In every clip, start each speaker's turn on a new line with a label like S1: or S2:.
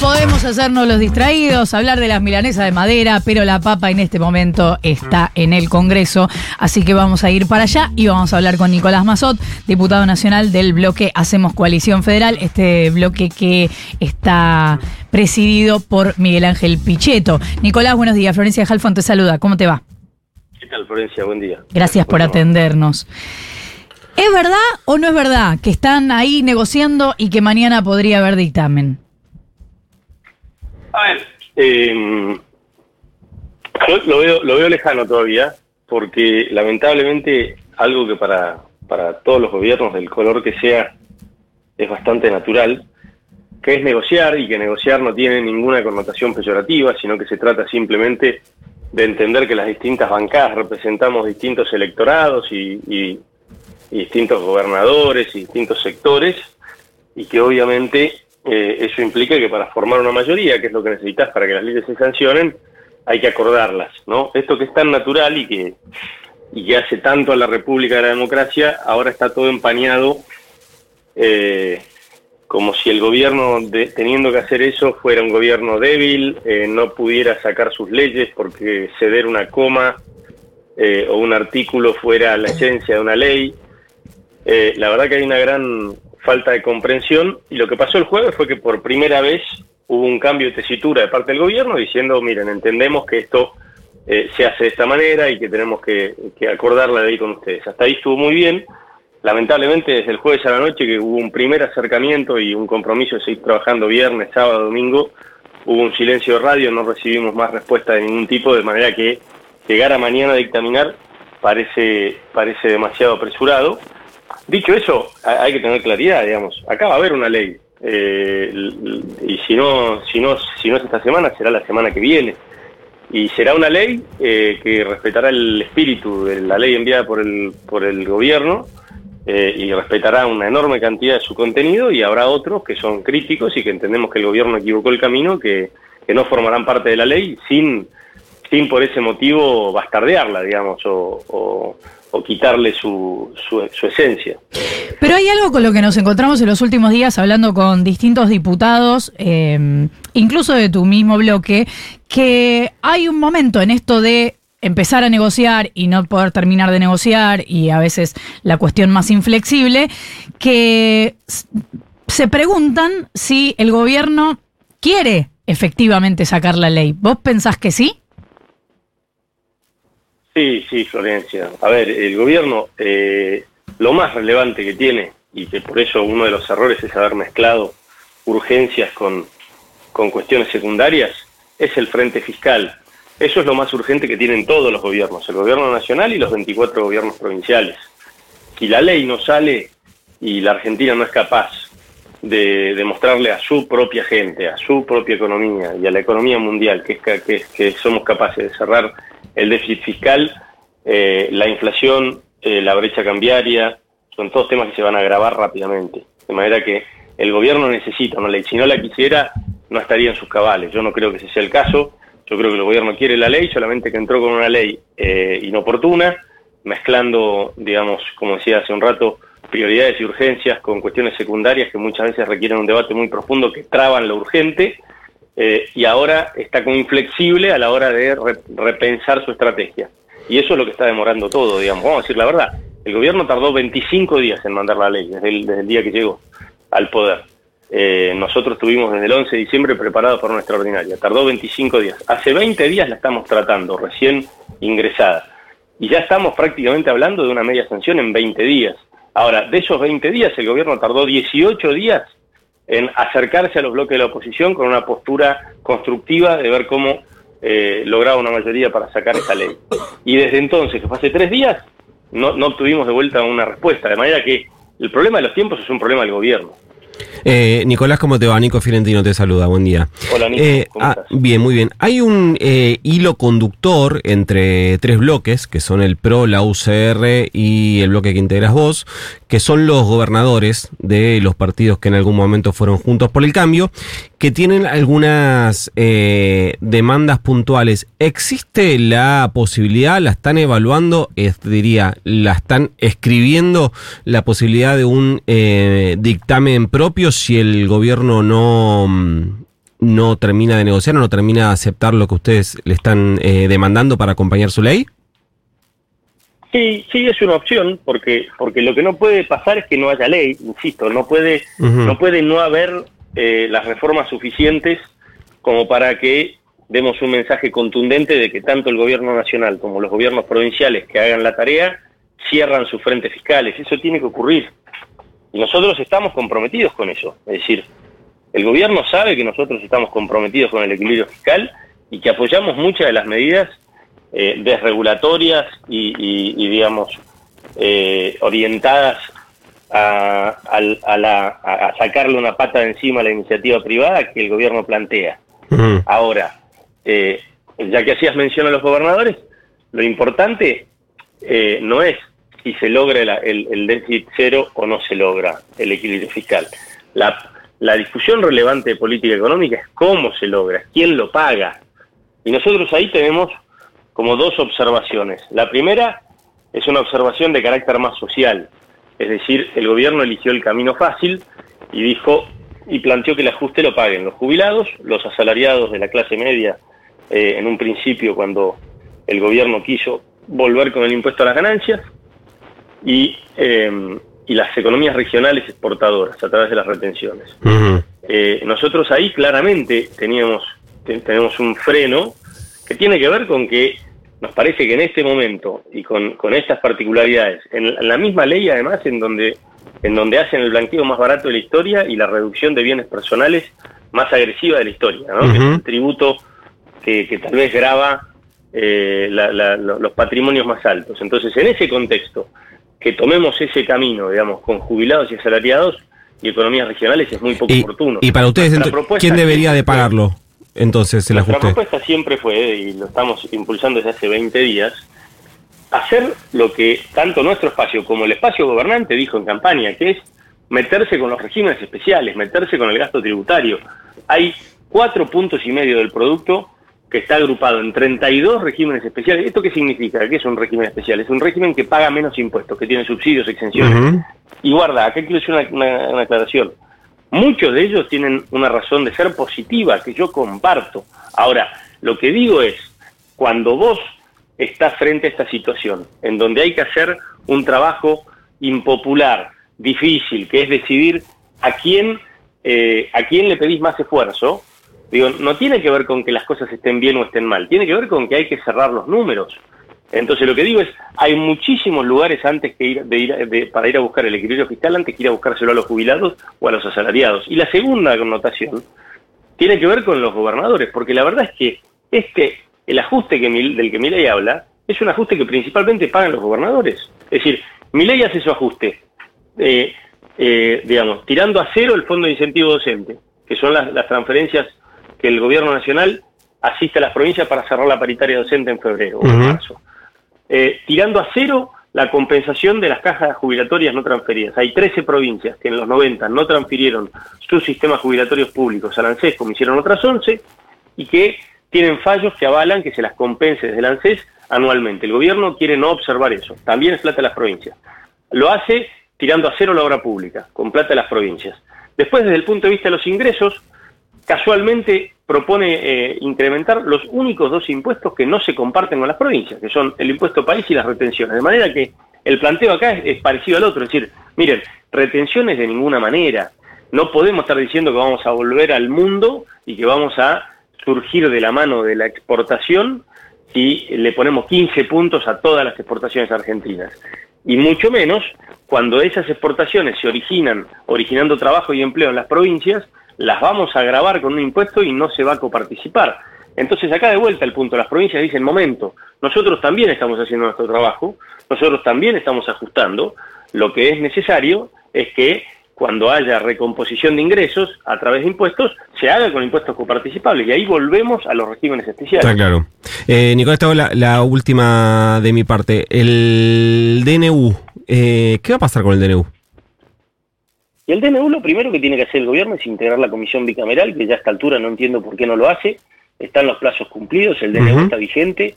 S1: podemos hacernos los distraídos, hablar de las milanesas de madera, pero la papa en este momento está en el Congreso, así que vamos a ir para allá y vamos a hablar con Nicolás Mazot, diputado nacional del bloque Hacemos Coalición Federal, este bloque que está presidido por Miguel Ángel Pichetto. Nicolás, buenos días. Florencia Jalfón te saluda. ¿Cómo te va?
S2: ¿Qué tal, Florencia? Buen día.
S1: Gracias por atendernos. ¿Es verdad o no es verdad que están ahí negociando y que mañana podría haber dictamen?
S2: A ver, eh, lo veo, lo veo lejano todavía, porque lamentablemente algo que para, para todos los gobiernos, del color que sea, es bastante natural, que es negociar y que negociar no tiene ninguna connotación peyorativa, sino que se trata simplemente de entender que las distintas bancadas representamos distintos electorados y distintos gobernadores y distintos sectores, y que obviamente eh, eso implica que para formar una mayoría, que es lo que necesitas para que las leyes se sancionen, hay que acordarlas, ¿no? Esto que es tan natural y que, y que hace tanto a la República de la Democracia, ahora está todo empañado eh, como si el gobierno, de, teniendo que hacer eso, fuera un gobierno débil, eh, no pudiera sacar sus leyes porque ceder una coma eh, o un artículo fuera la esencia de una ley. Eh, la verdad que hay una gran falta de comprensión y lo que pasó el jueves fue que por primera vez hubo un cambio de tesitura de parte del gobierno diciendo, miren, entendemos que esto eh, se hace de esta manera y que tenemos que, que acordar la ley con ustedes. Hasta ahí estuvo muy bien. Lamentablemente desde el jueves a la noche que hubo un primer acercamiento y un compromiso de seguir trabajando viernes, sábado, domingo, hubo un silencio de radio, no recibimos más respuesta de ningún tipo, de manera que llegar a mañana a dictaminar parece, parece demasiado apresurado. Dicho eso, hay que tener claridad, digamos. Acá va a haber una ley. Eh, y si no, si no, si no es esta semana, será la semana que viene. Y será una ley eh, que respetará el espíritu de la ley enviada por el, por el gobierno eh, y respetará una enorme cantidad de su contenido y habrá otros que son críticos y que entendemos que el gobierno equivocó el camino, que, que no formarán parte de la ley sin, sin por ese motivo bastardearla, digamos, o, o o quitarle su, su, esencia.
S1: Pero hay algo con lo que nos encontramos en los últimos días hablando con distintos diputados, eh, incluso de tu mismo bloque, que hay un momento en esto de empezar a negociar y no poder terminar de negociar y a veces la cuestión más inflexible, que se preguntan si el gobierno quiere efectivamente sacar la ley. ¿Vos pensás que sí?
S2: Sí, sí, Florencia. A ver, el gobierno, eh, lo más relevante que tiene, y que por eso uno de los errores es haber mezclado urgencias con, con cuestiones secundarias, es el frente fiscal. Eso es lo más urgente que tienen todos los gobiernos, el gobierno nacional y los 24 gobiernos provinciales. Si la ley no sale y la Argentina no es capaz de demostrarle a su propia gente, a su propia economía y a la economía mundial que, es, que, que somos capaces de cerrar el déficit fiscal, eh, la inflación, eh, la brecha cambiaria, son todos temas que se van a agravar rápidamente. De manera que el gobierno necesita una ley. Si no la quisiera, no estaría en sus cabales. Yo no creo que ese sea el caso. Yo creo que el gobierno quiere la ley, solamente que entró con una ley eh, inoportuna, mezclando, digamos, como decía hace un rato, prioridades y urgencias con cuestiones secundarias que muchas veces requieren un debate muy profundo que traban lo urgente eh, y ahora está como inflexible a la hora de re repensar su estrategia. Y eso es lo que está demorando todo, digamos. Vamos a decir la verdad. El gobierno tardó 25 días en mandar la ley, desde el, día que llegó al poder. Eh, nosotros estuvimos desde el 11 de diciembre preparados para una extraordinaria. Tardó 25 días. Hace 20 días la estamos tratando, recién ingresada. Y ya estamos prácticamente hablando de una media sanción en 20 días. Ahora, de esos 20 días, el gobierno tardó 18 días en acercarse a los bloques de la oposición con una postura constructiva de ver cómo eh, lograba una mayoría para sacar esa ley. Y desde entonces, que fue hace tres días, no, no obtuvimos de vuelta una respuesta. De manera que el problema de los tiempos es un problema del gobierno.
S3: Eh, Nicolás, ¿cómo te va? Nico Fiorentino te saluda, buen día.
S2: Hola, Nico.
S3: Eh, ah, bien, muy bien. Hay un eh, hilo conductor entre tres bloques, que son el PRO, la UCR y el bloque que integras vos, que son los gobernadores de los partidos que en algún momento fueron juntos por el cambio, que tienen algunas eh, demandas puntuales. ¿Existe la posibilidad, la están evaluando, es, diría, la están escribiendo la posibilidad de un eh, dictamen propio si el gobierno no, no termina de negociar o no termina de aceptar lo que ustedes le están eh, demandando para acompañar su ley?
S2: Sí, sí es una opción porque porque lo que no puede pasar es que no haya ley, insisto, no puede no puede no haber eh, las reformas suficientes como para que demos un mensaje contundente de que tanto el gobierno nacional como los gobiernos provinciales que hagan la tarea cierran sus frentes fiscales. Eso tiene que ocurrir. Y nosotros estamos comprometidos con eso. Es decir, el gobierno sabe que nosotros estamos comprometidos con el equilibrio fiscal y que apoyamos muchas de las medidas eh, desregulatorias y, y- y, digamos, eh, orientadas a, al- a la- a- a sacarle una pata de encima a la iniciativa privada que el gobierno plantea. Ahora, eh, ya que hacías mención a los gobernadores, lo importante eh, no es si se logra el, el- el déficit cero o no se logra el equilibrio fiscal. La, la discusión relevante de política económica es cómo se logra, quién lo paga. Y nosotros ahí tenemos como dos observaciones. La primera es una observación de carácter más social, es decir, el gobierno eligió el camino fácil y dijo y planteó que el ajuste lo paguen los jubilados, los asalariados de la clase media, eh, en un principio cuando el gobierno quiso volver con el impuesto a las ganancias, y, eh, y las economías regionales exportadoras a través de las retenciones. Eh, nosotros ahí claramente teníamos, te- tenemos un freno que tiene que ver con que nos parece que en este momento y con, con estas particularidades, en, la misma ley además en donde, en donde hacen el blanqueo más barato de la historia y la reducción de bienes personales más agresiva de la historia, ¿no? que es el tributo que, que tal vez grava eh, la- la- lo- los patrimonios más altos. Entonces, en ese contexto, que tomemos ese camino, digamos, con jubilados y asalariados y economías regionales es muy poco
S3: Y,
S2: oportuno.
S3: y para ustedes, ¿quién debería de pagarlo? Entonces, el ajuste.
S2: propuesta siempre fue, y lo estamos impulsando desde hace 20 días, hacer lo que tanto nuestro espacio como el espacio gobernante dijo en campaña, que es meterse con los regímenes especiales, meterse con el gasto tributario. Hay cuatro puntos y medio del producto que está agrupado en 32 regímenes especiales. ¿Esto qué significa? ¿Qué es un régimen especial? Es un régimen que paga menos impuestos, que tiene subsidios, exenciones. Y guarda, acá quiero hacer una, una- una aclaración. Muchos de ellos tienen una razón de ser positiva que yo comparto. Ahora, lo que digo es, cuando vos estás frente a esta situación, en donde hay que hacer un trabajo impopular, difícil, que es decidir a quién, eh, a quién le pedís más esfuerzo, digo, no tiene que ver con que las cosas estén bien o estén mal, tiene que ver con que hay que cerrar los números. Entonces lo que digo es, hay muchísimos lugares antes que ir, de ir de- para ir a buscar el equilibrio fiscal antes que ir a buscárselo a los jubilados o a los asalariados. Y la segunda connotación tiene que ver con los gobernadores, porque la verdad es que este, el ajuste que Mil- del que Milei habla, es un ajuste que principalmente pagan los gobernadores. Es decir, Milei hace su ajuste, eh, eh, digamos, tirando a cero el fondo de incentivo docente, que son las, las transferencias que el gobierno nacional asiste a las provincias para cerrar la paritaria docente en febrero o en marzo. Eh, tirando a cero la compensación de las cajas jubilatorias no transferidas. Hay 13 provincias que en los 90 no transfirieron sus sistemas jubilatorios públicos al ANSES, como hicieron otras 11, y que tienen fallos que avalan que se las compense desde el ANSES anualmente. El gobierno quiere no observar eso. También es plata de las provincias. Lo hace tirando a cero la obra pública, con plata de las provincias. Después, desde el punto de vista de los ingresos, casualmente propone eh, incrementar los únicos dos impuestos que no se comparten con las provincias, que son el impuesto país y las retenciones. De manera que el planteo acá es, es parecido al otro, es decir, miren, retenciones de ninguna manera. No podemos estar diciendo que vamos a volver al mundo y que vamos a surgir de la mano de la exportación si le ponemos 15 puntos a todas las exportaciones argentinas. Y mucho menos cuando esas exportaciones se originan, originando trabajo y empleo en las provincias, las vamos a grabar con un impuesto y no se va a coparticipar. Entonces acá de vuelta el punto, las provincias dicen, momento, nosotros también estamos haciendo nuestro trabajo, nosotros también estamos ajustando, lo que es necesario es que cuando haya recomposición de ingresos a través de impuestos, se haga con impuestos coparticipables. Y ahí volvemos a los regímenes especiales.
S3: Está claro. Eh, Nicolás, hago la, la última de mi parte. El DNU. eh, ¿Qué va a pasar con el DNU?
S2: Y el DNU lo primero que tiene que hacer el gobierno es integrar la comisión bicameral, que ya a esta altura no entiendo por qué no lo hace. Están los plazos cumplidos, el DNU está vigente.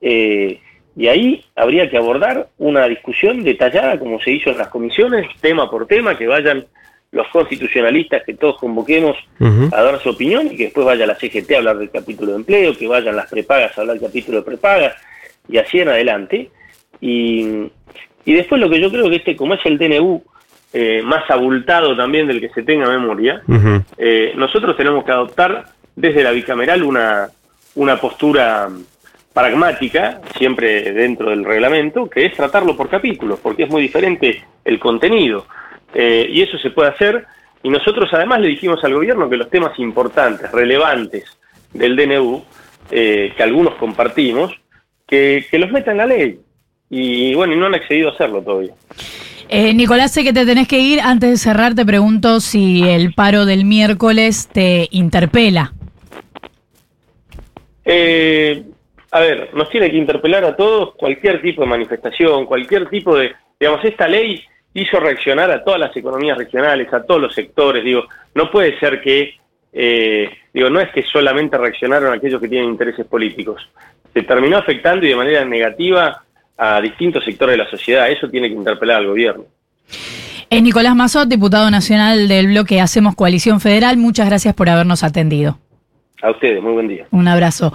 S2: eh, y ahí habría que abordar una discusión detallada, como se hizo en las comisiones, tema por tema, que vayan los constitucionalistas que todos convoquemos a dar su opinión y que después vaya la CGT a hablar del capítulo de empleo, que vayan las prepagas a hablar del capítulo de prepagas y así en adelante. Y, después lo que yo creo que este, como es el DNU eh, más abultado también del que se tenga memoria, eh, nosotros tenemos que adoptar desde la bicameral una, una postura pragmática, siempre dentro del reglamento, que es tratarlo por capítulos, porque es muy diferente el contenido. Eh, y eso se puede hacer. Y nosotros además le dijimos al gobierno que los temas importantes, relevantes del DNU, que algunos compartimos, que, los meta en la ley. Y bueno, y no han accedido a hacerlo todavía.
S1: Eh, Nicolás, sé que te tenés que ir. Antes de cerrar, te pregunto si el paro del miércoles te interpela.
S2: Eh, a ver, nos tiene que interpelar a todos cualquier tipo de manifestación, cualquier tipo de, digamos, esta ley hizo reaccionar a todas las economías regionales, a todos los sectores, digo, no puede ser que, eh, digo, no es que solamente reaccionaron aquellos que tienen intereses políticos, se terminó afectando y de manera negativa a distintos sectores de la sociedad. Eso tiene que interpelar al gobierno.
S1: Es Nicolás Mazot, diputado nacional del bloque Hacemos Coalición Federal. Muchas gracias por habernos atendido.
S2: A ustedes, muy buen día.
S1: Un abrazo.